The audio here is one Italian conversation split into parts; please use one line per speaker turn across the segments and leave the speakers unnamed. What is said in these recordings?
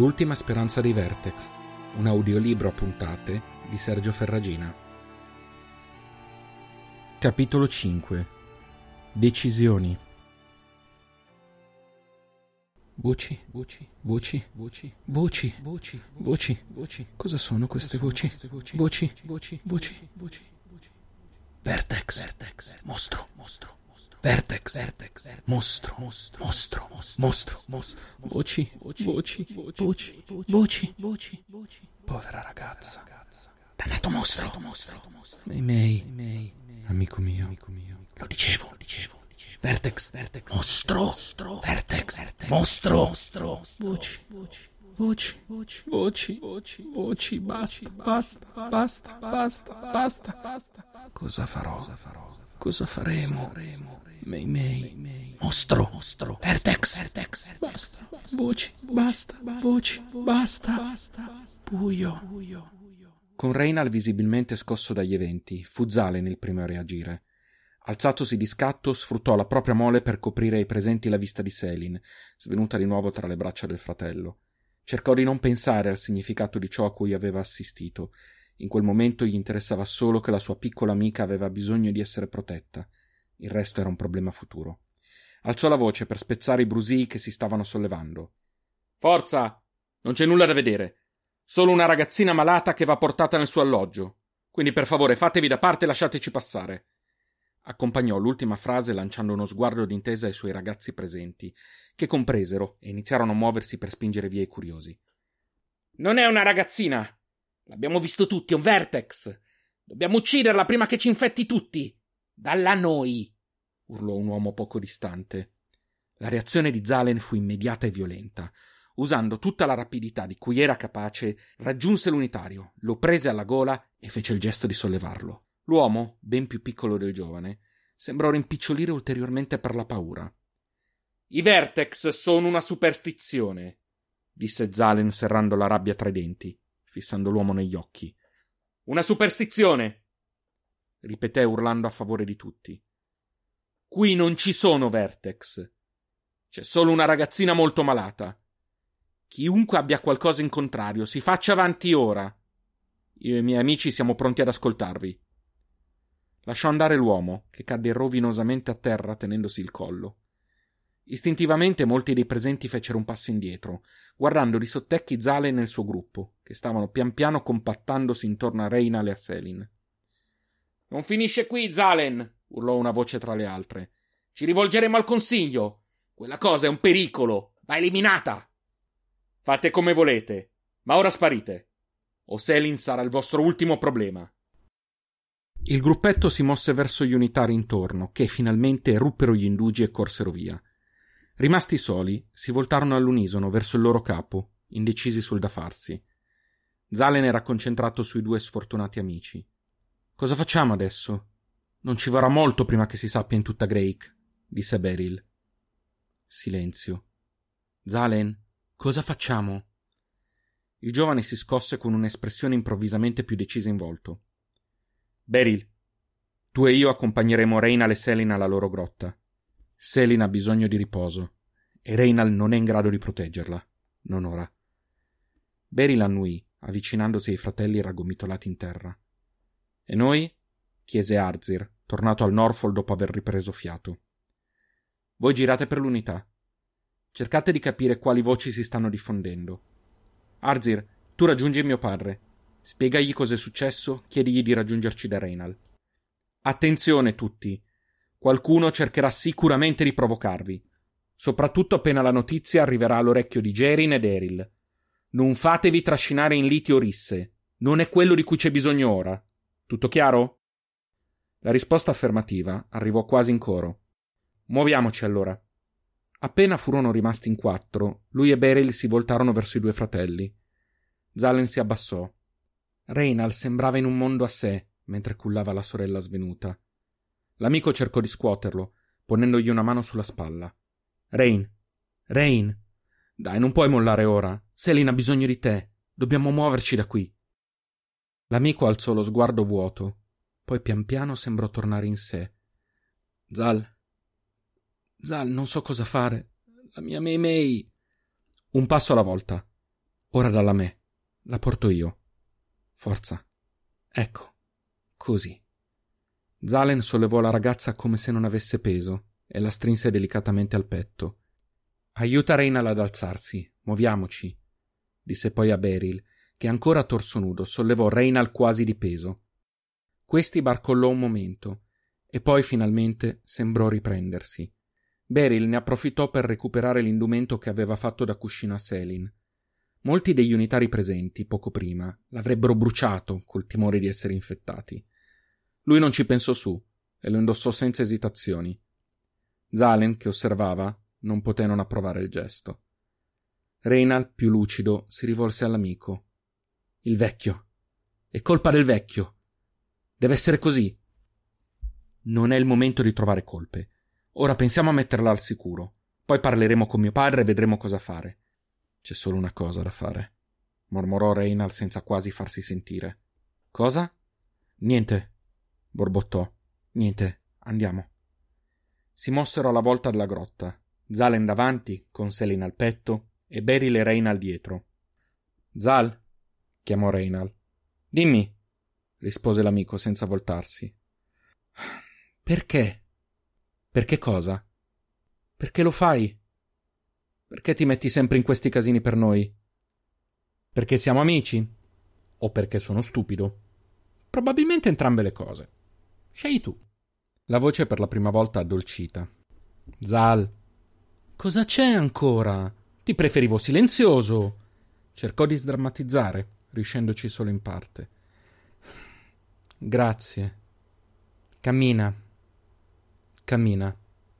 L'ultima speranza dei Vertex, un audiolibro a puntate di Sergio Ferragina. Capitolo 5 Decisioni Voci, voci, voci, voci, voci, voci, voci, voci. Cosa sono queste voci? Voci, voci, voci, voci, voci. Vertex, Vertex, mostro, mostro. Vertex, Vertex, mostro, mostro, mostro, mostro, mostro. Voci, voci, voci, voci, voci, voci, voci. Povera ragazza. Dannato mostro, mostro, mostro. Mei, mei, amico mio, amico mio. Lo dicevo, lo dicevo. Vertex, Vertex, mostro, Vertex, Vertex, mostro, mostro. Voci, voci. Voci, voci, voci, voci, voci, basta, basta, basta, basta, basta, basta. Cosa farò? Cosa farò? Cosa faremo? Mei, mei, mostro, mostro, vertex, vertex, basta, voci, basta, voci, basta, basta, buio, buio. Con Reynal visibilmente scosso dagli eventi, fu Zalen il primo a reagire. Alzatosi di scatto, sfruttò la propria mole per coprire ai presenti la vista di Selin, svenuta di nuovo tra le braccia del fratello. Cercò di non pensare al significato di ciò a cui aveva assistito. In quel momento gli interessava solo che la sua piccola amica aveva bisogno di essere protetta. Il resto era un problema futuro. Alzò la voce per spezzare i brusii che si stavano sollevando. Forza! Non c'è nulla da vedere. Solo una ragazzina malata che va portata nel suo alloggio. Quindi per favore fatevi da parte e lasciateci passare. Accompagnò l'ultima frase lanciando uno sguardo d'intesa ai suoi ragazzi presenti, che compresero e iniziarono a muoversi per spingere via i curiosi. Non è una ragazzina! L'abbiamo visto tutti, è un Vertex! Dobbiamo ucciderla prima che ci infetti tutti! Dalla noi! urlò un uomo poco distante. La reazione di Zalen fu immediata e violenta. Usando tutta la rapidità di cui era capace, raggiunse l'unitario, lo prese alla gola e fece il gesto di sollevarlo. L'uomo, ben più piccolo del giovane, sembrò rimpicciolire ulteriormente per la paura. I Vertex sono una superstizione, disse Zalen serrando la rabbia tra i denti, fissando l'uomo negli occhi. Una superstizione, ripeté urlando a favore di tutti. Qui non ci sono Vertex. C'è solo una ragazzina molto malata. Chiunque abbia qualcosa in contrario, si faccia avanti ora. Io e i miei amici siamo pronti ad ascoltarvi. Lasciò andare l'uomo, che cadde rovinosamente a terra tenendosi il collo. Istintivamente molti dei presenti fecero un passo indietro, guardando di sottecchi Zale nel suo gruppo, che stavano pian piano compattandosi intorno a Reinal e a Selin. Non finisce qui, Zalen! urlò una voce tra le altre. Ci rivolgeremo al consiglio. Quella cosa è un pericolo. Va eliminata. Fate come volete, ma ora sparite. O Selin sarà il vostro ultimo problema. Il gruppetto si mosse verso gli unitari intorno, che finalmente ruppero gli indugi e corsero via. Rimasti soli, si voltarono all'unisono verso il loro capo, indecisi sul da farsi. Zalen era concentrato sui due sfortunati amici. Cosa facciamo adesso? Non ci vorrà molto prima che si sappia in tutta Drake, disse Beryl. Silenzio. Zalen, cosa facciamo? Il giovane si scosse con un'espressione improvvisamente più decisa in volto. Beryl, tu e io accompagneremo Reynal e Selin alla loro grotta. Selin ha bisogno di riposo e Reynal non è in grado di proteggerla. Non ora. Beryl annui, avvicinandosi ai fratelli raggomitolati in terra. E noi? chiese Arzir, tornato al Norfolk dopo aver ripreso fiato. Voi girate per l'unità. Cercate di capire quali voci si stanno diffondendo. Arzir, tu raggiungi mio padre. Spiegagli cos'è successo, chiedigli di raggiungerci da Reynal. Attenzione tutti. Qualcuno cercherà sicuramente di provocarvi, soprattutto appena la notizia arriverà all'orecchio di Gerin ed Eril. Non fatevi trascinare in liti o risse. Non è quello di cui c'è bisogno ora. Tutto chiaro? La risposta affermativa arrivò quasi in coro. Muoviamoci allora. Appena furono rimasti in quattro, lui e Beryl si voltarono verso i due fratelli. Zalen si abbassò. Reynal sembrava in un mondo a sé mentre cullava la sorella svenuta. L'amico cercò di scuoterlo, ponendogli una mano sulla spalla. Rain, Rain, dai, non puoi mollare ora. Selin ha bisogno di te. Dobbiamo muoverci da qui. L'amico alzò lo sguardo vuoto, poi pian piano sembrò tornare in sé. Zal. Zal, non so cosa fare. La mia Mei Mei. Un passo alla volta. Ora dalla me. La porto io. Forza. Ecco. Così. Zalen sollevò la ragazza come se non avesse peso e la strinse delicatamente al petto. Aiuta Reinal ad alzarsi. Muoviamoci. Disse poi a Beryl, che ancora torso nudo sollevò Reinal quasi di peso. Questi barcollò un momento e poi finalmente sembrò riprendersi. Beryl ne approfittò per recuperare l'indumento che aveva fatto da cuscino a Selin Molti degli unitari presenti, poco prima, l'avrebbero bruciato col timore di essere infettati. Lui non ci pensò su e lo indossò senza esitazioni. Zalen, che osservava, non poté non approvare il gesto. Reinal, più lucido, si rivolse all'amico. Il vecchio. È colpa del vecchio. Deve essere così. Non è il momento di trovare colpe. Ora pensiamo a metterla al sicuro. Poi parleremo con mio padre e vedremo cosa fare. C'è solo una cosa da fare, mormorò Reynal senza quasi farsi sentire. Cosa? Niente, borbottò. Niente, andiamo. Si mossero alla volta della grotta, Zalen davanti, con Selin al petto, e Beryl e Reynal dietro. Zal? chiamò Reynal. Dimmi, rispose l'amico senza voltarsi. Perché? Perché cosa? Perché lo fai? Perché ti metti sempre in questi casini per noi? Perché siamo amici? O perché sono stupido? Probabilmente entrambe le cose. Scegli tu. La voce per la prima volta addolcita. Zal. Cosa c'è ancora? Ti preferivo silenzioso. Cercò di sdrammatizzare, riuscendoci solo in parte. Grazie. Cammina. Cammina.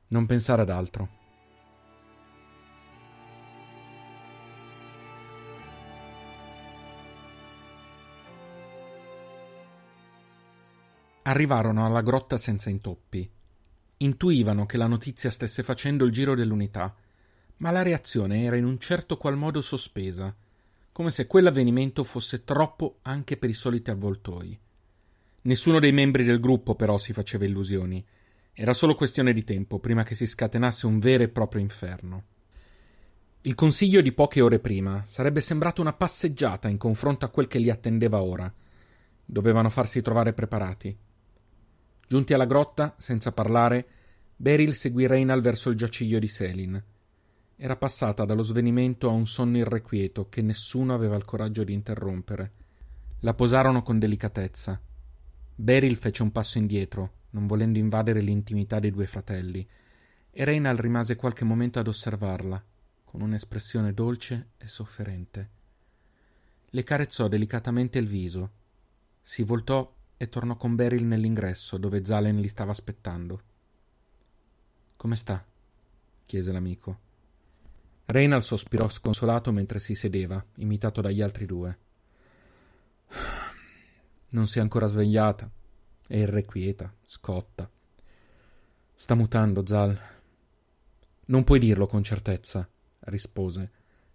Non pensare ad altro. Arrivarono alla grotta senza intoppi. Intuivano che la notizia stesse facendo il giro dell'unità, ma la reazione era in un certo qual modo sospesa, come se quell'avvenimento fosse troppo anche per i soliti avvoltoi. Nessuno dei membri del gruppo però si faceva illusioni. Era solo questione di tempo prima che si scatenasse un vero e proprio inferno. Il consiglio di poche ore prima sarebbe sembrato una passeggiata in confronto a quel che li attendeva ora. Dovevano farsi trovare preparati. Giunti alla grotta, senza parlare, Beryl seguì Reynal verso il giaciglio di Selin. Era passata dallo svenimento a un sonno irrequieto che nessuno aveva il coraggio di interrompere. La posarono con delicatezza. Beryl fece un passo indietro, non volendo invadere l'intimità dei due fratelli, e Reynal rimase qualche momento ad osservarla, con un'espressione dolce e sofferente. Le carezzò delicatamente il viso, si voltò e tornò con Beryl nell'ingresso dove Zalen li stava aspettando. Come sta? chiese l'amico. Reynald sospirò sconsolato mentre si sedeva, imitato dagli altri due. Non si è ancora svegliata. È irrequieta, scotta. Sta mutando, Zal. Non puoi dirlo con certezza, rispose,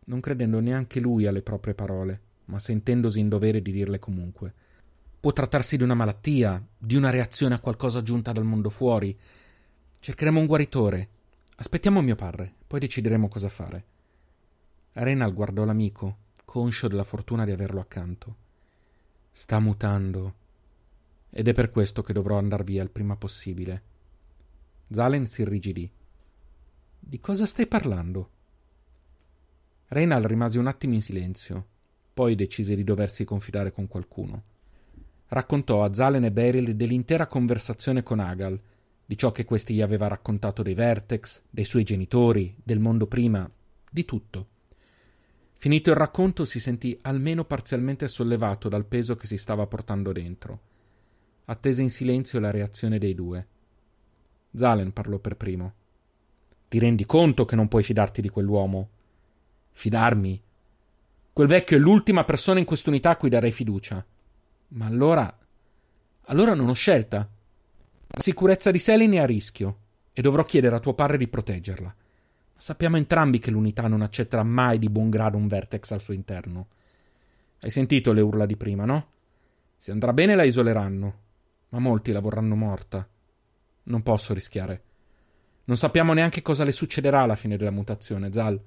non credendo neanche lui alle proprie parole, ma sentendosi in dovere di dirle comunque. Può trattarsi di una malattia, di una reazione a qualcosa giunta dal mondo fuori. Cercheremo un guaritore. Aspettiamo mio padre, poi decideremo cosa fare. Renal guardò l'amico, conscio della fortuna di averlo accanto. Sta mutando. Ed è per questo che dovrò andar via il prima possibile. Zalen si irrigidì. Di cosa stai parlando? Renal rimase un attimo in silenzio, poi decise di doversi confidare con qualcuno raccontò a Zalen e Beryl dell'intera conversazione con Agal, di ciò che questi gli aveva raccontato dei Vertex, dei suoi genitori, del mondo prima, di tutto. Finito il racconto si sentì almeno parzialmente sollevato dal peso che si stava portando dentro. Attese in silenzio la reazione dei due. Zalen parlò per primo. Ti rendi conto che non puoi fidarti di quell'uomo? Fidarmi? Quel vecchio è l'ultima persona in quest'unità a cui darei fiducia. Ma allora. Allora non ho scelta. La sicurezza di Selin è a rischio e dovrò chiedere a tuo padre di proteggerla. Ma sappiamo entrambi che l'unità non accetterà mai di buon grado un vertex al suo interno. Hai sentito le urla di prima, no? Se andrà bene la isoleranno, ma molti la vorranno morta. Non posso rischiare. Non sappiamo neanche cosa le succederà alla fine della mutazione, Zal.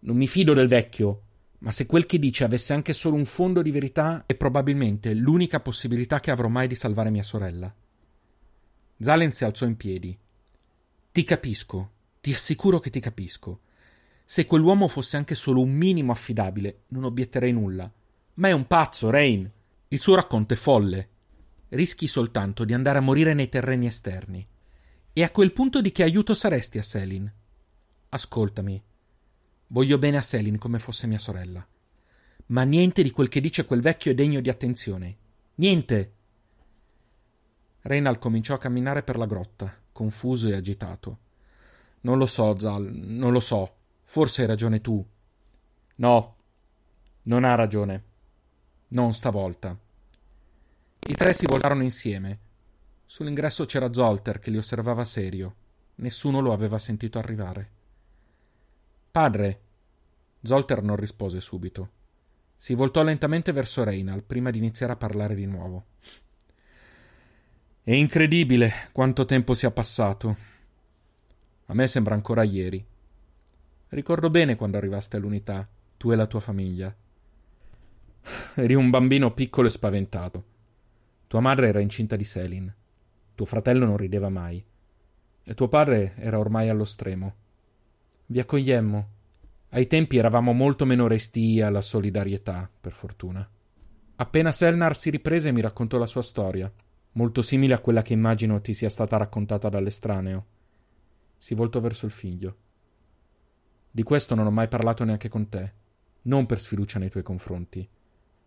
Non mi fido del vecchio, Ma se quel che dice avesse anche solo un fondo di verità, è probabilmente l'unica possibilità che avrò mai di salvare mia sorella. Zalen si alzò in piedi. Ti capisco, ti assicuro che ti capisco. Se quell'uomo fosse anche solo un minimo affidabile, non obietterei nulla. Ma è un pazzo, Rain. Il suo racconto è folle. Rischi soltanto di andare a morire nei terreni esterni. E a quel punto di che aiuto saresti a Selin? Ascoltami. Voglio bene a Selin come fosse mia sorella. Ma niente di quel che dice quel vecchio è degno di attenzione. Niente. Reynald cominciò a camminare per la grotta, confuso e agitato. Non lo so, Zal, non lo so. Forse hai ragione tu. No, non ha ragione. Non stavolta. I tre si voltarono insieme. Sull'ingresso c'era Zolter che li osservava serio. Nessuno lo aveva sentito arrivare. Padre. Zolter non rispose subito. Si voltò lentamente verso Reinal prima di iniziare a parlare di nuovo. È incredibile quanto tempo sia passato. A me sembra ancora ieri. Ricordo bene quando arrivaste all'unità, tu e la tua famiglia. Eri un bambino piccolo e spaventato. Tua madre era incinta di Selin. Tuo fratello non rideva mai. E tuo padre era ormai allo stremo. Vi accogliemmo. Ai tempi eravamo molto meno restii alla solidarietà, per fortuna. Appena Selnar si riprese mi raccontò la sua storia, molto simile a quella che immagino ti sia stata raccontata dall'estraneo. Si voltò verso il figlio. Di questo non ho mai parlato neanche con te, non per sfiducia nei tuoi confronti,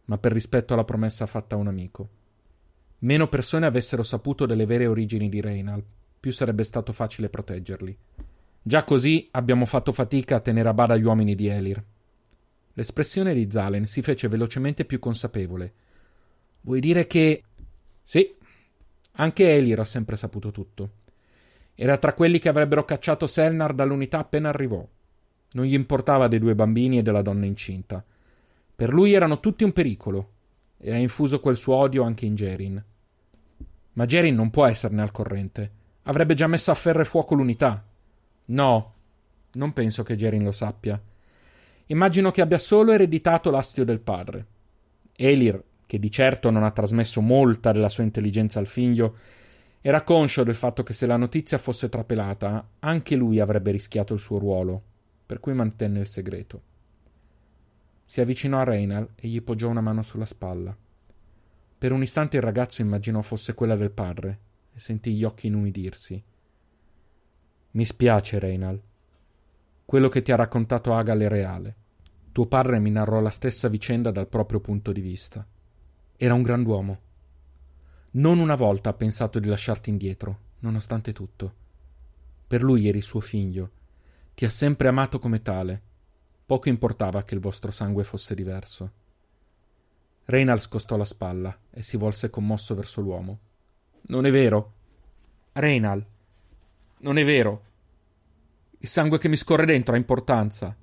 ma per rispetto alla promessa fatta a un amico. Meno persone avessero saputo delle vere origini di Reynald, più sarebbe stato facile proteggerli. Già così abbiamo fatto fatica a tenere a bada gli uomini di Elir. L'espressione di Zalen si fece velocemente più consapevole. Vuoi dire che. Sì, anche Elir ha sempre saputo tutto. Era tra quelli che avrebbero cacciato Selnar dall'unità appena arrivò. Non gli importava dei due bambini e della donna incinta. Per lui erano tutti un pericolo, e ha infuso quel suo odio anche in Gerin. Ma Gerin non può esserne al corrente. Avrebbe già messo a ferro e fuoco l'unità. No, non penso che Gerin lo sappia. Immagino che abbia solo ereditato l'astio del padre. Elir, che di certo non ha trasmesso molta della sua intelligenza al figlio, era conscio del fatto che se la notizia fosse trapelata, anche lui avrebbe rischiato il suo ruolo, per cui mantenne il segreto. Si avvicinò a Reynal e gli poggiò una mano sulla spalla. Per un istante il ragazzo immaginò fosse quella del padre e sentì gli occhi inumidirsi. Mi spiace, Reynal. Quello che ti ha raccontato Agal è reale. Tuo padre mi narrò la stessa vicenda dal proprio punto di vista. Era un grand'uomo. Non una volta ha pensato di lasciarti indietro, nonostante tutto. Per lui eri suo figlio. Ti ha sempre amato come tale. Poco importava che il vostro sangue fosse diverso. Reynal scostò la spalla e si volse commosso verso l'uomo. Non è vero? Reynal, non è vero. Il sangue che mi scorre dentro ha importanza.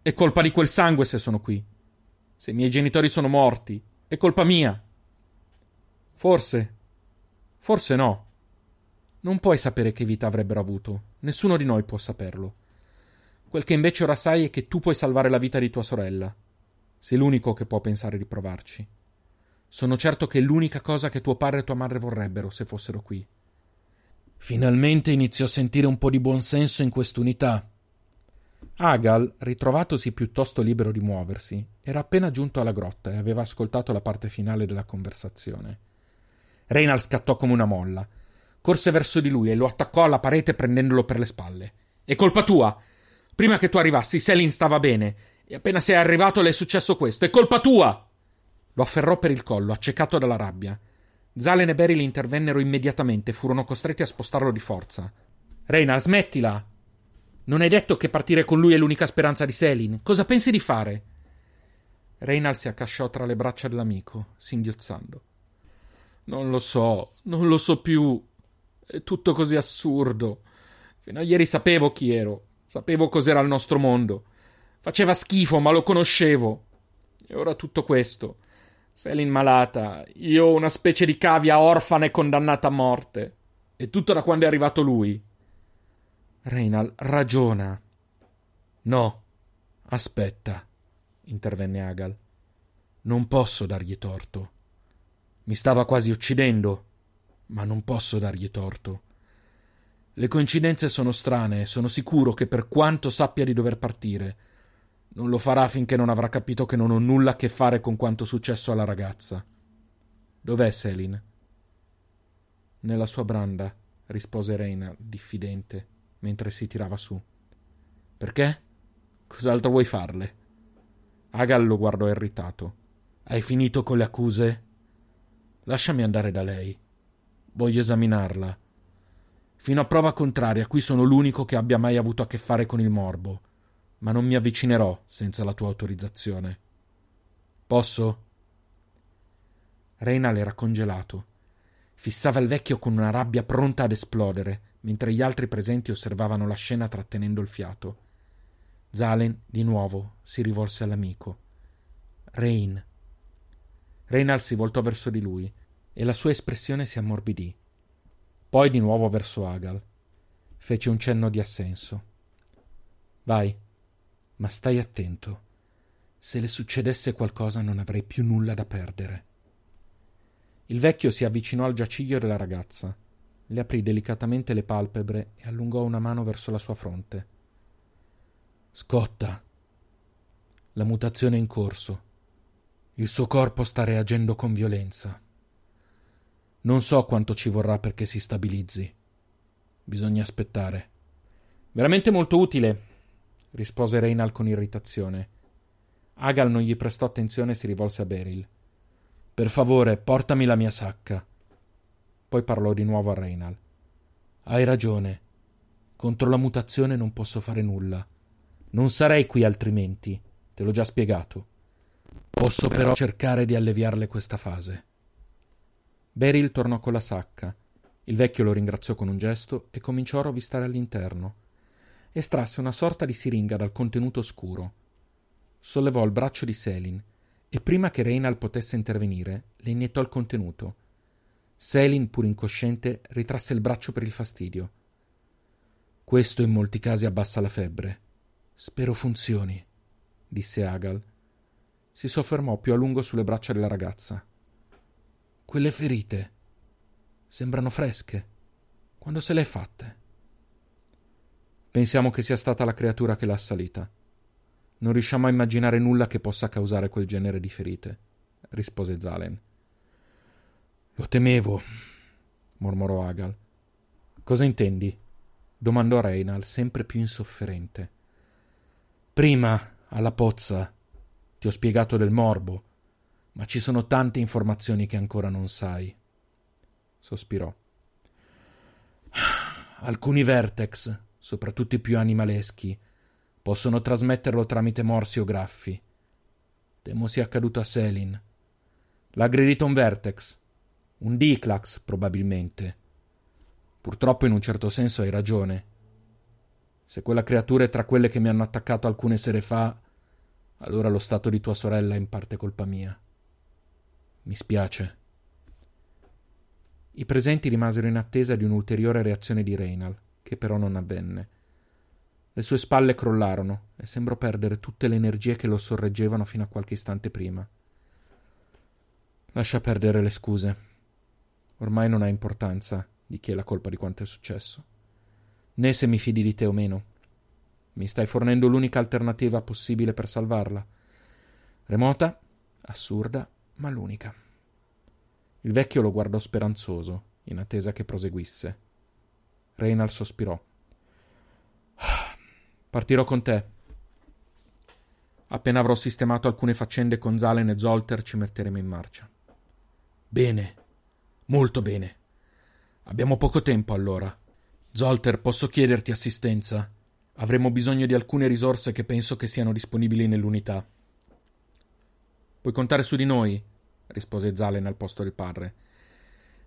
È colpa di quel sangue se sono qui. Se i miei genitori sono morti, è colpa mia. Forse. Forse no. Non puoi sapere che vita avrebbero avuto. Nessuno di noi può saperlo. Quel che invece ora sai è che tu puoi salvare la vita di tua sorella. Sei l'unico che può pensare di provarci. Sono certo che è l'unica cosa che tuo padre e tua madre vorrebbero se fossero qui. Finalmente iniziò a sentire un po' di buonsenso in quest'unità. Agal, ritrovatosi piuttosto libero di muoversi, era appena giunto alla grotta e aveva ascoltato la parte finale della conversazione. Reynald scattò come una molla. Corse verso di lui e lo attaccò alla parete prendendolo per le spalle. È colpa tua! Prima che tu arrivassi, Selin stava bene, e appena sei arrivato le è successo questo. È colpa tua! Lo afferrò per il collo, accecato dalla rabbia. Zalen e Beryl intervennero immediatamente e furono costretti a spostarlo di forza. Reina, smettila! Non hai detto che partire con lui è l'unica speranza di Selin. Cosa pensi di fare? Reynal si accasciò tra le braccia dell'amico, singhiozzando. Non lo so, non lo so più. È tutto così assurdo. Fino a ieri sapevo chi ero, sapevo cos'era il nostro mondo. Faceva schifo, ma lo conoscevo. E ora tutto questo. Selin malata, io una specie di cavia orfana e condannata a morte. E tutto da quando è arrivato lui. Reynal ragiona. No, aspetta. intervenne Agal. Non posso dargli torto. Mi stava quasi uccidendo, ma non posso dargli torto. Le coincidenze sono strane sono sicuro che per quanto sappia di dover partire, non lo farà finché non avrà capito che non ho nulla a che fare con quanto successo alla ragazza. Dov'è Selin? Nella sua branda, rispose Reina, diffidente, mentre si tirava su. Perché? Cos'altro vuoi farle? Agal lo guardò irritato. Hai finito con le accuse? Lasciami andare da lei. Voglio esaminarla. Fino a prova contraria, qui sono l'unico che abbia mai avuto a che fare con il morbo, ma non mi avvicinerò senza la tua autorizzazione. Posso? Reynal era congelato. Fissava il vecchio con una rabbia pronta ad esplodere, mentre gli altri presenti osservavano la scena trattenendo il fiato. Zalen, di nuovo, si rivolse all'amico. Rain. Reynal si voltò verso di lui e la sua espressione si ammorbidì. Poi di nuovo verso Agal. Fece un cenno di assenso. Vai, ma stai attento. Se le succedesse qualcosa non avrei più nulla da perdere. Il vecchio si avvicinò al giaciglio della ragazza, le aprì delicatamente le palpebre e allungò una mano verso la sua fronte. Scotta. La mutazione è in corso. Il suo corpo sta reagendo con violenza. Non so quanto ci vorrà perché si stabilizzi. Bisogna aspettare. Veramente molto utile, rispose Reynal con irritazione. Agal non gli prestò attenzione e si rivolse a Beryl. Per favore, portami la mia sacca. Poi parlò di nuovo a Reynal. Hai ragione. Contro la mutazione non posso fare nulla. Non sarei qui altrimenti. Te l'ho già spiegato. Posso però cercare di alleviarle questa fase. Beryl tornò con la sacca. Il vecchio lo ringraziò con un gesto e cominciò a rovistare all'interno. Estrasse una sorta di siringa dal contenuto scuro. Sollevò il braccio di Selin e prima che Reynal potesse intervenire, le iniettò il contenuto. Selin, pur incosciente, ritrasse il braccio per il fastidio. Questo in molti casi abbassa la febbre. Spero funzioni, disse Agal. Si soffermò più a lungo sulle braccia della ragazza. Quelle ferite sembrano fresche. Quando se le è fatte? Pensiamo che sia stata la creatura che l'ha assalita. Non riusciamo a immaginare nulla che possa causare quel genere di ferite, rispose Zalen. Lo temevo, mormorò Agal. Cosa intendi? domandò Reinal, sempre più insofferente. Prima, alla pozza, ti ho spiegato del morbo, ma ci sono tante informazioni che ancora non sai. Sospirò. Alcuni vertex, soprattutto i più animaleschi, Possono trasmetterlo tramite morsi o graffi. Temo sia accaduto a Selin. L'ha aggredito un Vertex. Un Diclax, probabilmente. Purtroppo in un certo senso hai ragione. Se quella creatura è tra quelle che mi hanno attaccato alcune sere fa, allora lo stato di tua sorella è in parte colpa mia. Mi spiace. I presenti rimasero in attesa di un'ulteriore reazione di Reynal, che però non avvenne. Le sue spalle crollarono e sembrò perdere tutte le energie che lo sorreggevano fino a qualche istante prima. Lascia perdere le scuse. Ormai non ha importanza di chi è la colpa di quanto è successo, né se mi fidi di te o meno. Mi stai fornendo l'unica alternativa possibile per salvarla. Remota, assurda, ma l'unica. Il vecchio lo guardò speranzoso, in attesa che proseguisse. Reynal sospirò. Partirò con te. Appena avrò sistemato alcune faccende con Zalen e Zolter ci metteremo in marcia. Bene, molto bene. Abbiamo poco tempo allora. Zolter, posso chiederti assistenza? Avremo bisogno di alcune risorse che penso che siano disponibili nell'unità. Puoi contare su di noi, rispose Zalen al posto del padre.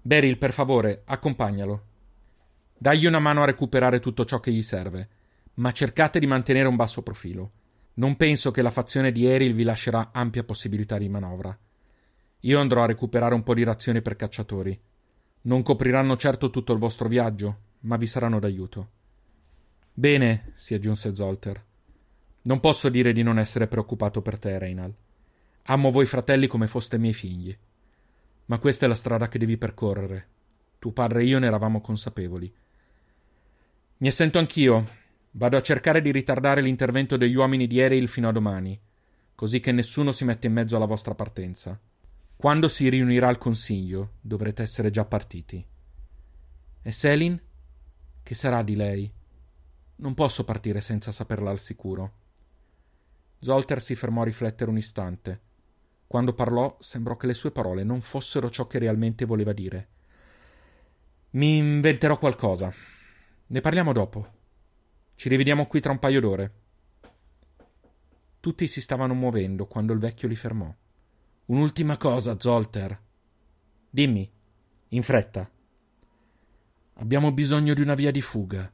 Beryl, per favore, accompagnalo. Dagli una mano a recuperare tutto ciò che gli serve ma cercate di mantenere un basso profilo. Non penso che la fazione di Eril vi lascerà ampia possibilità di manovra. Io andrò a recuperare un po' di razioni per cacciatori. Non copriranno certo tutto il vostro viaggio, ma vi saranno d'aiuto. Bene, si aggiunse Zolter. Non posso dire di non essere preoccupato per te, Reinal. Amo voi fratelli come foste miei figli. Ma questa è la strada che devi percorrere. Tuo padre e io ne eravamo consapevoli. Mi assento anch'io. Vado a cercare di ritardare l'intervento degli uomini di Ereil fino a domani, così che nessuno si mette in mezzo alla vostra partenza. Quando si riunirà il consiglio, dovrete essere già partiti. E Selin? Che sarà di lei? Non posso partire senza saperla al sicuro. Zolter si fermò a riflettere un istante. Quando parlò, sembrò che le sue parole non fossero ciò che realmente voleva dire. Mi inventerò qualcosa. Ne parliamo dopo. Ci rivediamo qui tra un paio d'ore. Tutti si stavano muovendo quando il vecchio li fermò. Un'ultima cosa, Zolter. Dimmi, in fretta. Abbiamo bisogno di una via di fuga.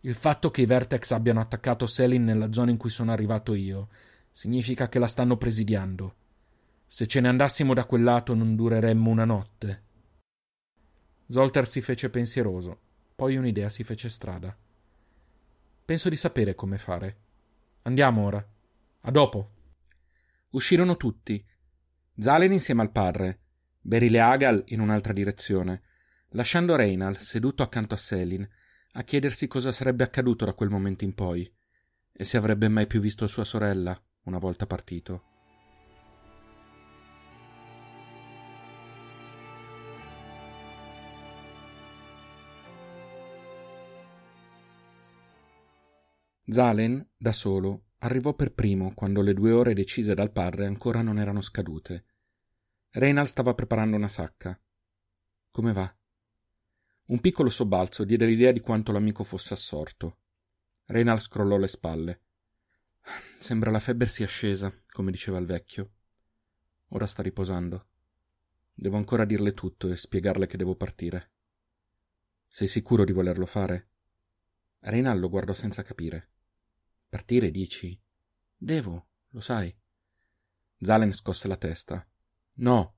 Il fatto che i Vertex abbiano attaccato Selin nella zona in cui sono arrivato io significa che la stanno presidiando. Se ce ne andassimo da quel lato non dureremmo una notte. Zolter si fece pensieroso, poi un'idea si fece strada. Penso di sapere come fare. Andiamo ora. A dopo. Uscirono tutti. Zalen insieme al padre, Berile Agal in un'altra direzione, lasciando Reinal seduto accanto a Selin a chiedersi cosa sarebbe accaduto da quel momento in poi e se avrebbe mai più visto sua sorella una volta partito. Zalen, da solo, arrivò per primo quando le due ore decise dal padre ancora non erano scadute. Reynald stava preparando una sacca. Come va? Un piccolo sobbalzo diede l'idea di quanto l'amico fosse assorto. Reynald scrollò le spalle. Sembra la febbre sia scesa, come diceva il vecchio. Ora sta riposando. Devo ancora dirle tutto e spiegarle che devo partire. Sei sicuro di volerlo fare? Reynald lo guardò senza capire. Partire, dici? Devo, lo sai. Zalen scosse la testa. No,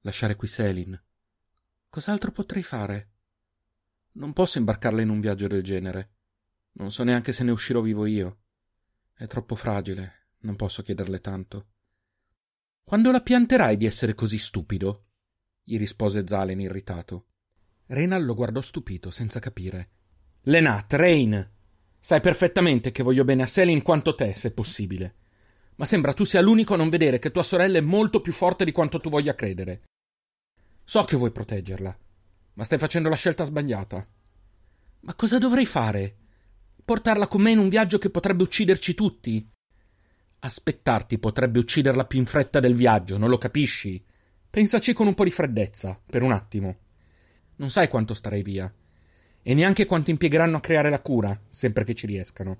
lasciare qui Selin. Cos'altro potrei fare? Non posso imbarcarla in un viaggio del genere. Non so neanche se ne uscirò vivo io. È troppo fragile, non posso chiederle tanto. Quando la pianterai di essere così stupido? gli rispose Zalen irritato. Reynal lo guardò stupito, senza capire. Lenat, Rain! Sai perfettamente che voglio bene a Selin quanto te, se possibile. Ma sembra tu sia l'unico a non vedere che tua sorella è molto più forte di quanto tu voglia credere. So che vuoi proteggerla, ma stai facendo la scelta sbagliata. Ma cosa dovrei fare? Portarla con me in un viaggio che potrebbe ucciderci tutti? Aspettarti potrebbe ucciderla più in fretta del viaggio, non lo capisci? Pensaci con un po' di freddezza, per un attimo. Non sai quanto starei via, e neanche quanto impiegheranno a creare la cura, sempre che ci riescano.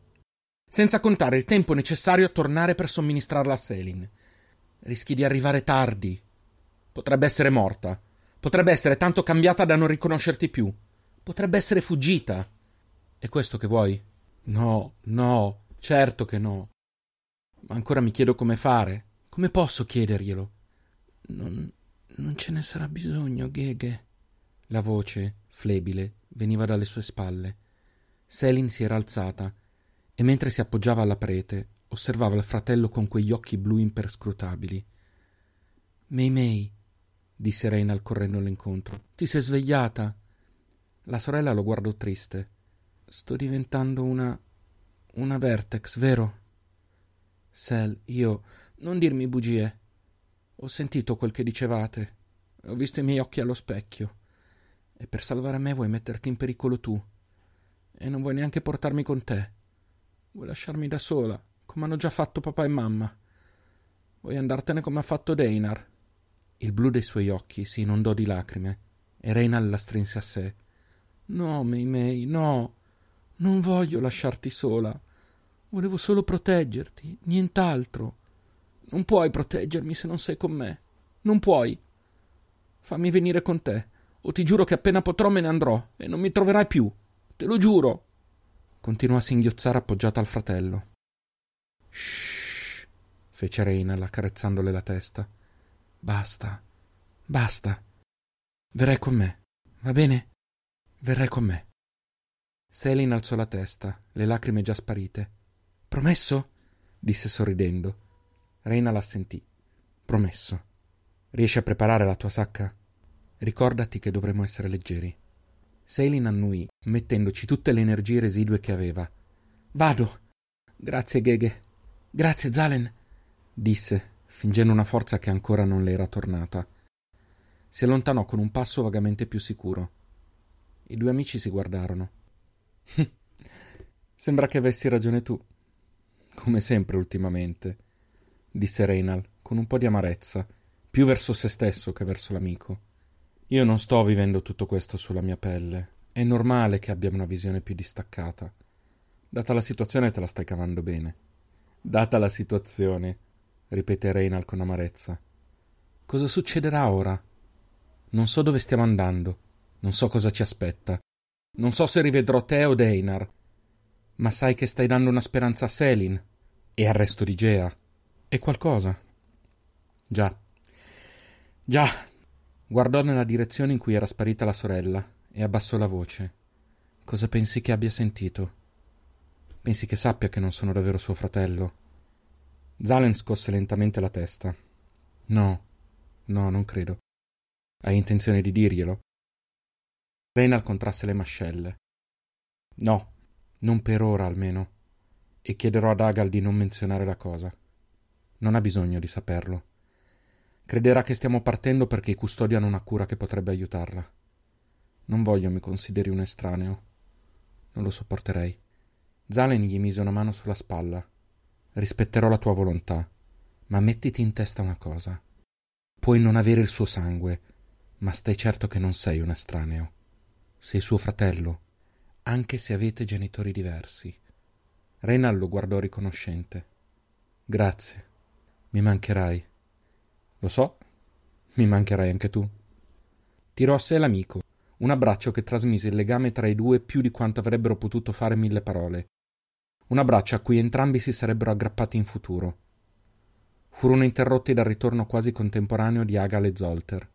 Senza contare il tempo necessario a tornare per somministrarla a Selin. Rischi di arrivare tardi. Potrebbe essere morta. Potrebbe essere tanto cambiata da non riconoscerti più. Potrebbe essere fuggita. È questo che vuoi? No, no, certo che no. Ma ancora mi chiedo come fare. Come posso chiederglielo? Non, non ce ne sarà bisogno, Gheghe. La voce, flebile, veniva dalle sue spalle. Selin si era alzata e mentre si appoggiava alla prete osservava il fratello con quegli occhi blu imperscrutabili. Mei Mei, disse Reynal correndo all'incontro, ti sei svegliata? La sorella lo guardò triste. Sto diventando una. una Vertex, vero? Sel, io. non dirmi bugie. Ho sentito quel che dicevate. Ho visto i miei occhi allo specchio. E per salvare me vuoi metterti in pericolo tu. E non vuoi neanche portarmi con te. Vuoi lasciarmi da sola, come hanno già fatto papà e mamma. Vuoi andartene come ha fatto Deinar. Il blu dei suoi occhi si inondò di lacrime e Reinal la strinse a sé. No, Mei Mei, no. Non voglio lasciarti sola. Volevo solo proteggerti, nient'altro. Non puoi proteggermi se non sei con me. Non puoi. Fammi venire con te, o ti giuro che appena potrò me ne andrò e non mi troverai più. Te lo giuro. Continuò a singhiozzare appoggiata al fratello. Shh, fece Reina accarezzandole la testa. Basta, basta. Verrai con me, va bene? Verrai con me. Selin alzò la testa, le lacrime già sparite. Promesso? disse sorridendo. Reina l'assentì. Promesso. Riesci a preparare la tua sacca? Ricordati che dovremo essere leggeri. Selin annui, mettendoci tutte le energie residue che aveva. Vado. Grazie, Gheghe. Grazie, Zalen, disse, fingendo una forza che ancora non le era tornata. Si allontanò con un passo vagamente più sicuro. I due amici si guardarono. Sembra che avessi ragione tu. Come sempre ultimamente, disse Reynal con un po' di amarezza, più verso se stesso che verso l'amico. Io non sto vivendo tutto questo sulla mia pelle. È normale che abbia una visione più distaccata. Data la situazione te la stai cavando bene. Data la situazione, ripete Reynal con amarezza. Cosa succederà ora? Non so dove stiamo andando, non so cosa ci aspetta. Non so se rivedrò te o Deinar. Ma sai che stai dando una speranza a Selin e al resto di Gea. È qualcosa. Già. Già. Guardò nella direzione in cui era sparita la sorella e abbassò la voce. Cosa pensi che abbia sentito? Pensi che sappia che non sono davvero suo fratello? Zalen scosse lentamente la testa. No, no, non credo. Hai intenzione di dirglielo? Reynal contrasse le mascelle. No, non per ora almeno. E chiederò ad Agal di non menzionare la cosa. Non ha bisogno di saperlo. Crederà che stiamo partendo perché i custodi hanno una cura che potrebbe aiutarla. Non voglio mi consideri un estraneo. Non lo sopporterei. Zalen gli mise una mano sulla spalla. Rispetterò la tua volontà, ma mettiti in testa una cosa. Puoi non avere il suo sangue, ma stai certo che non sei un estraneo. Sei suo fratello, anche se avete genitori diversi. Reynal lo guardò riconoscente. Grazie. Mi mancherai. Lo so, mi mancherai anche tu. Tirò a sé l'amico, un abbraccio che trasmise il legame tra i due più di quanto avrebbero potuto fare mille parole. Un abbraccio a cui entrambi si sarebbero aggrappati in futuro. Furono interrotti dal ritorno quasi contemporaneo di Agal e Zolter.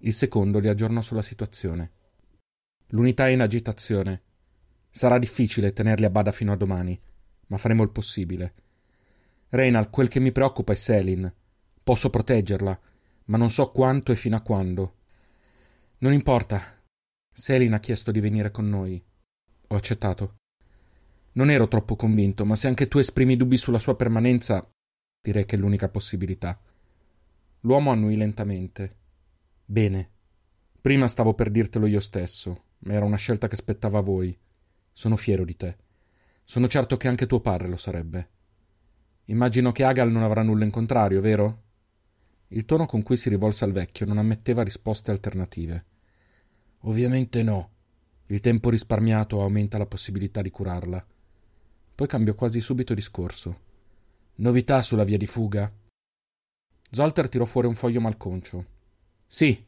Il secondo li aggiornò sulla situazione. L'unità è in agitazione. Sarà difficile tenerli a bada fino a domani, ma faremo il possibile. Reynal, quel che mi preoccupa è Selin. Posso proteggerla, ma non so quanto e fino a quando. Non importa. Selin ha chiesto di venire con noi. Ho accettato. Non ero troppo convinto, ma se anche tu esprimi dubbi sulla sua permanenza, direi che è l'unica possibilità. L'uomo annui lentamente. Bene. Prima stavo per dirtelo io stesso, ma era una scelta che spettava a voi. Sono fiero di te. Sono certo che anche tuo padre lo sarebbe. Immagino che Agal non avrà nulla in contrario, vero? Il tono con cui si rivolse al vecchio non ammetteva risposte alternative. Ovviamente no. Il tempo risparmiato aumenta la possibilità di curarla. Poi cambiò quasi subito discorso. Novità sulla via di fuga? Zolter tirò fuori un foglio malconcio. Sì,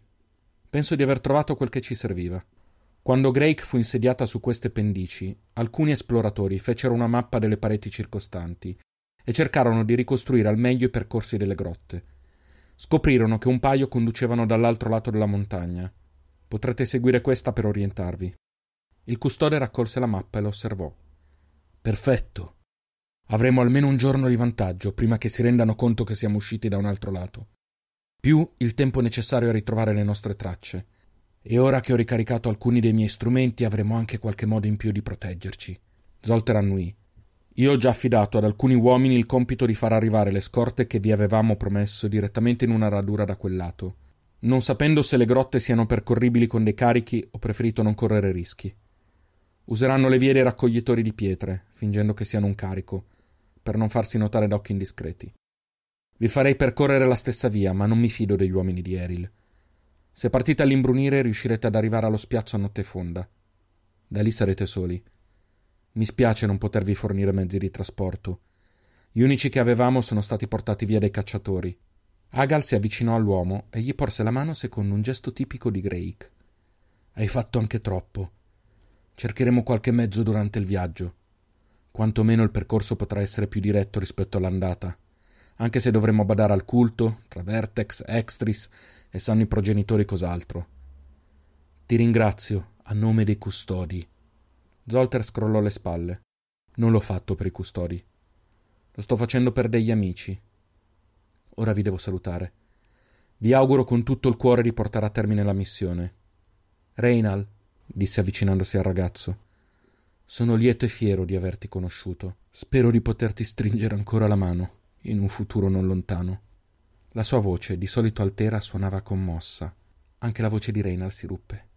penso di aver trovato quel che ci serviva. Quando Drake fu insediata su queste pendici, alcuni esploratori fecero una mappa delle pareti circostanti e cercarono di ricostruire al meglio i percorsi delle grotte. Scoprirono che un paio conducevano dall'altro lato della montagna. Potrete seguire questa per orientarvi. Il custode raccolse la mappa e la osservò. Perfetto. Avremo almeno un giorno di vantaggio prima che si rendano conto che siamo usciti da un altro lato. Più il tempo necessario a ritrovare le nostre tracce. E ora che ho ricaricato alcuni dei miei strumenti avremo anche qualche modo in più di proteggerci. Zolter annui. Io ho già affidato ad alcuni uomini il compito di far arrivare le scorte che vi avevamo promesso direttamente in una radura da quel lato. Non sapendo se le grotte siano percorribili con dei carichi, ho preferito non correre rischi. Useranno le vie dei raccoglitori di pietre, fingendo che siano un carico, per non farsi notare da occhi indiscreti. Vi farei percorrere la stessa via, ma non mi fido degli uomini di Eril. Se partite all'imbrunire riuscirete ad arrivare allo spiazzo a notte fonda. Da lì sarete soli. Mi spiace non potervi fornire mezzi di trasporto. Gli unici che avevamo sono stati portati via dai cacciatori. Agal si avvicinò all'uomo e gli porse la mano secondo un gesto tipico di Drake. Hai fatto anche troppo. Cercheremo qualche mezzo durante il viaggio. Quanto meno il percorso potrà essere più diretto rispetto all'andata, anche se dovremo badare al culto, tra Vertex, Extris e sanno i progenitori cos'altro. Ti ringrazio, a nome dei custodi. Zolter scrollò le spalle. Non l'ho fatto per i custodi. Lo sto facendo per degli amici. Ora vi devo salutare. Vi auguro con tutto il cuore di portare a termine la missione. Reynal, disse avvicinandosi al ragazzo, sono lieto e fiero di averti conosciuto. Spero di poterti stringere ancora la mano in un futuro non lontano. La sua voce, di solito altera, suonava commossa. Anche la voce di Reynal si ruppe.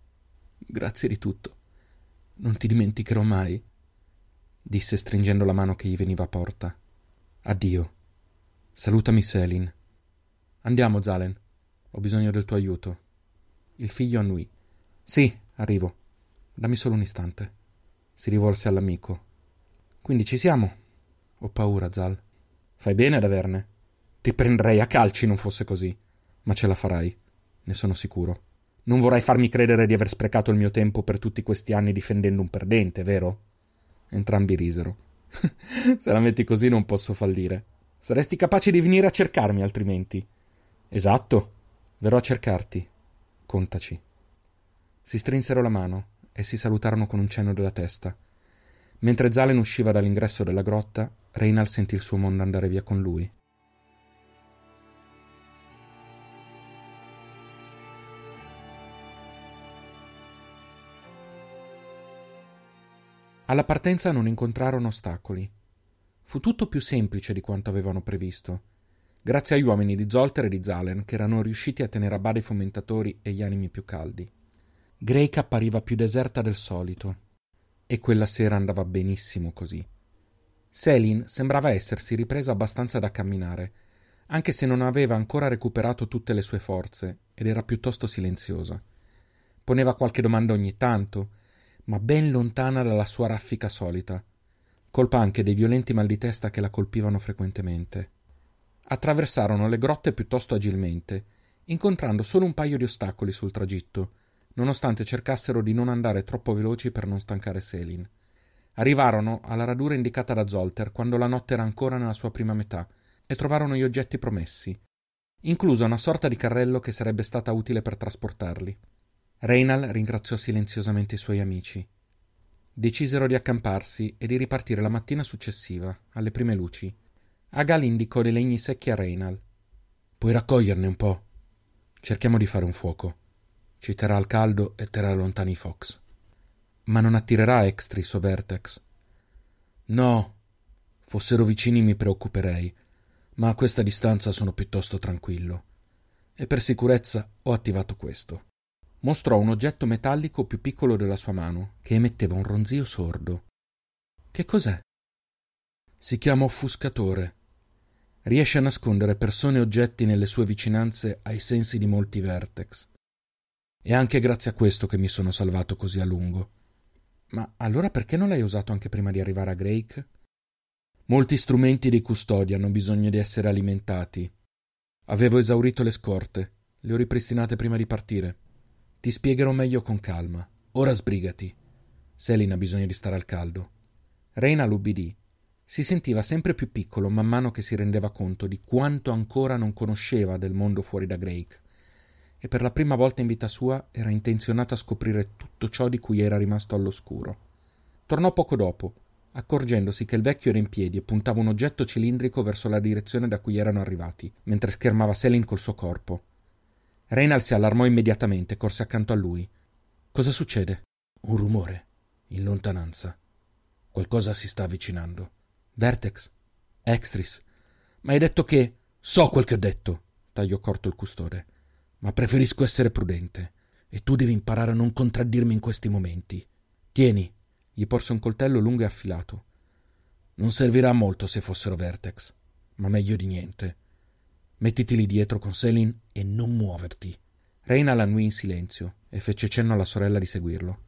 Grazie di tutto. Non ti dimenticherò mai, disse stringendo la mano che gli veniva porta. Addio. Salutami Selin. Andiamo, Zalen. Ho bisogno del tuo aiuto. Il figlio annui. Sì, arrivo. Dammi solo un istante. Si rivolse all'amico. Quindi ci siamo? Ho paura, Zal. Fai bene ad averne. Ti prenderei a calci non fosse così. Ma ce la farai, ne sono sicuro. Non vorrai farmi credere di aver sprecato il mio tempo per tutti questi anni difendendo un perdente, vero? Entrambi risero. Se la metti così non posso fallire. Saresti capace di venire a cercarmi altrimenti. Esatto. Verrò a cercarti. Contaci. Si strinsero la mano e si salutarono con un cenno della testa. Mentre Zalen usciva dall'ingresso della grotta, Reynald sentì il suo mondo andare via con lui. Alla partenza non incontrarono ostacoli. Fu tutto più semplice di quanto avevano previsto, grazie agli uomini di Zolter e di Zalen che erano riusciti a tenere a bada i fomentatori e gli animi più caldi. Drake appariva più deserta del solito, e quella sera andava benissimo così. Selin sembrava essersi ripresa abbastanza da camminare, anche se non aveva ancora recuperato tutte le sue forze ed era piuttosto silenziosa. Poneva qualche domanda ogni tanto, ma ben lontana dalla sua raffica solita, colpa anche dei violenti mal di testa che la colpivano frequentemente. Attraversarono le grotte piuttosto agilmente, incontrando solo un paio di ostacoli sul tragitto, nonostante cercassero di non andare troppo veloci per non stancare Selin. Arrivarono alla radura indicata da Zolter quando la notte era ancora nella sua prima metà e trovarono gli oggetti promessi, incluso una sorta di carrello che sarebbe stata utile per trasportarli. Reynal ringraziò silenziosamente i suoi amici. Decisero di accamparsi e di ripartire la mattina successiva, alle prime luci. Agal indicò dei legni secchi a Reynal. Puoi raccoglierne un po'. Cerchiamo di fare un fuoco. Ci terrà al caldo e terrà lontani i Fox. Ma non attirerà Extris o Vertex. No. Fossero vicini mi preoccuperei, ma a questa distanza sono piuttosto tranquillo. E per sicurezza ho attivato questo mostrò un oggetto metallico più piccolo della sua mano, che emetteva un ronzio sordo. Che cos'è? Si chiama offuscatore. Riesce a nascondere persone e oggetti nelle sue vicinanze ai sensi di molti vertex. È anche grazie a questo che mi sono salvato così a lungo. Ma allora perché non l'hai usato anche prima di arrivare a Drake? Molti strumenti di custodia hanno bisogno di essere alimentati. Avevo esaurito le scorte, le ho ripristinate prima di partire. Ti spiegherò meglio con calma. Ora sbrigati. Selin ha bisogno di stare al caldo. Reina l'ubbidì. Si sentiva sempre più piccolo man mano che si rendeva conto di quanto ancora non conosceva del mondo fuori da Drake. E per la prima volta in vita sua era intenzionato a scoprire tutto ciò di cui era rimasto all'oscuro. Tornò poco dopo, accorgendosi che il vecchio era in piedi e puntava un oggetto cilindrico verso la direzione da cui erano arrivati, mentre schermava Selin col suo corpo. Reynald si allarmò immediatamente corse accanto a lui. Cosa succede? Un rumore, in lontananza. Qualcosa si sta avvicinando. Vertex? Extris? Ma hai detto che. So quel che ho detto, tagliò corto il custode. Ma preferisco essere prudente. E tu devi imparare a non contraddirmi in questi momenti. Tieni, gli porse un coltello lungo e affilato. Non servirà molto se fossero Vertex, ma meglio di niente. Mettiti lì dietro con Selin e non muoverti. Reina l'annui in silenzio e fece cenno alla sorella di seguirlo.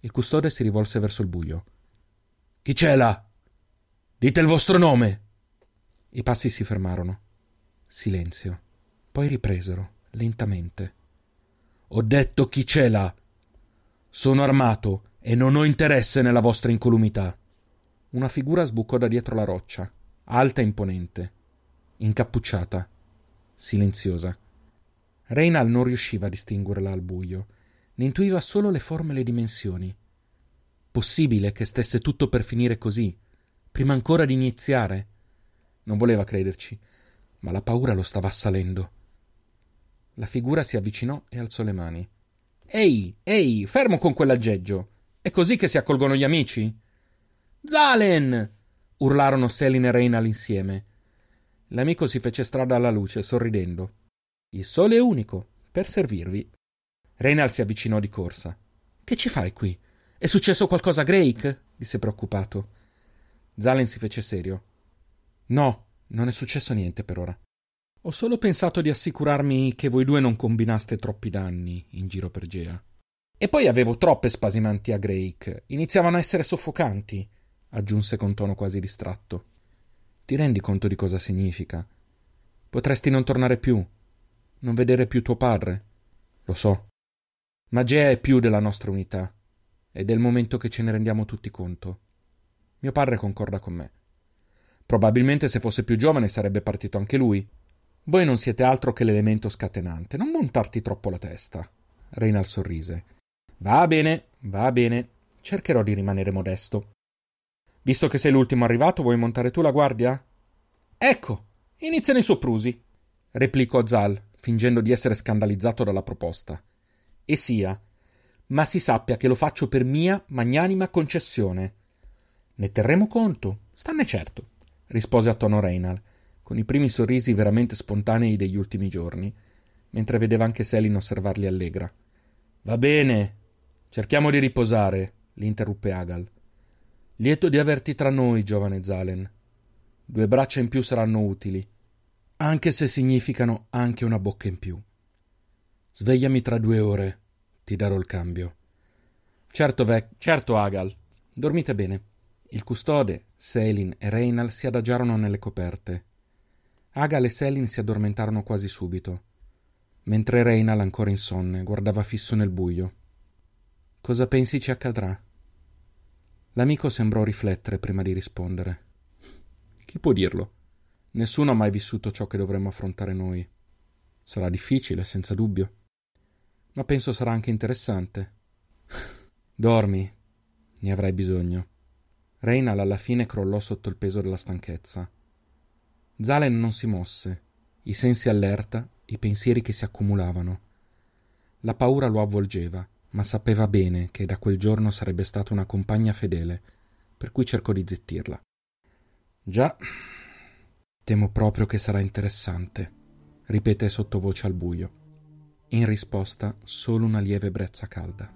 Il custode si rivolse verso il buio. Chi c'è là? Dite il vostro nome. I passi si fermarono. Silenzio. Poi ripresero, lentamente. Ho detto chi c'è là. Sono armato e non ho interesse nella vostra incolumità. Una figura sbucò da dietro la roccia, alta e imponente incappucciata, silenziosa. Reynal non riusciva a distinguerla al buio, ne intuiva solo le forme e le dimensioni. Possibile che stesse tutto per finire così, prima ancora di iniziare? Non voleva crederci, ma la paura lo stava assalendo. La figura si avvicinò e alzò le mani. Ehi, ehi, fermo con quell'aggeggio! È così che si accolgono gli amici? Zalen! urlarono Selin e Reynal insieme. L'amico si fece strada alla luce, sorridendo. Il sole è unico, per servirvi. Reynal si avvicinò di corsa. Che ci fai qui? È successo qualcosa a Drake? disse preoccupato. Zalen si fece serio. No, non è successo niente per ora. Ho solo pensato di assicurarmi che voi due non combinaste troppi danni in giro per Gea. E poi avevo troppe spasimanti a Drake. Iniziavano a essere soffocanti, aggiunse con tono quasi distratto. Ti rendi conto di cosa significa? Potresti non tornare più, non vedere più tuo padre. Lo so. Ma Gea è più della nostra unità. Ed è il momento che ce ne rendiamo tutti conto. Mio padre concorda con me. Probabilmente se fosse più giovane sarebbe partito anche lui, voi non siete altro che l'elemento scatenante. Non montarti troppo la testa. Reynal sorrise. Va bene, va bene. Cercherò di rimanere modesto. Visto che sei l'ultimo arrivato, vuoi montare tu la guardia? Ecco, iniziano i soprusi, replicò Zal, fingendo di essere scandalizzato dalla proposta. E sia, ma si sappia che lo faccio per mia magnanima concessione. Ne terremo conto, stanne certo, rispose a tono Reynal con i primi sorrisi veramente spontanei degli ultimi giorni, mentre vedeva anche Selin osservarli allegra. Va bene, cerchiamo di riposare, li interruppe Agal. Lieto di averti tra noi, giovane Zalen. Due braccia in più saranno utili, anche se significano anche una bocca in più. Svegliami tra due ore, ti darò il cambio. Certo, Vec, certo, Agal. Dormite bene. Il custode, Selin e Reynal si adagiarono nelle coperte Agal e Selin si addormentarono quasi subito, mentre Reynal, ancora insonne, guardava fisso nel buio. Cosa pensi ci accadrà? L'amico sembrò riflettere prima di rispondere. Chi può dirlo? Nessuno ha mai vissuto ciò che dovremmo affrontare noi. Sarà difficile, senza dubbio. Ma penso sarà anche interessante. Dormi, ne avrai bisogno. Reynal alla fine crollò sotto il peso della stanchezza. Zalen non si mosse, i sensi allerta, i pensieri che si accumulavano. La paura lo avvolgeva, ma sapeva bene che da quel giorno sarebbe stata una compagna fedele, per cui cercò di zittirla. Già, temo proprio che sarà interessante, ripeté sottovoce al buio. In risposta solo una lieve brezza calda.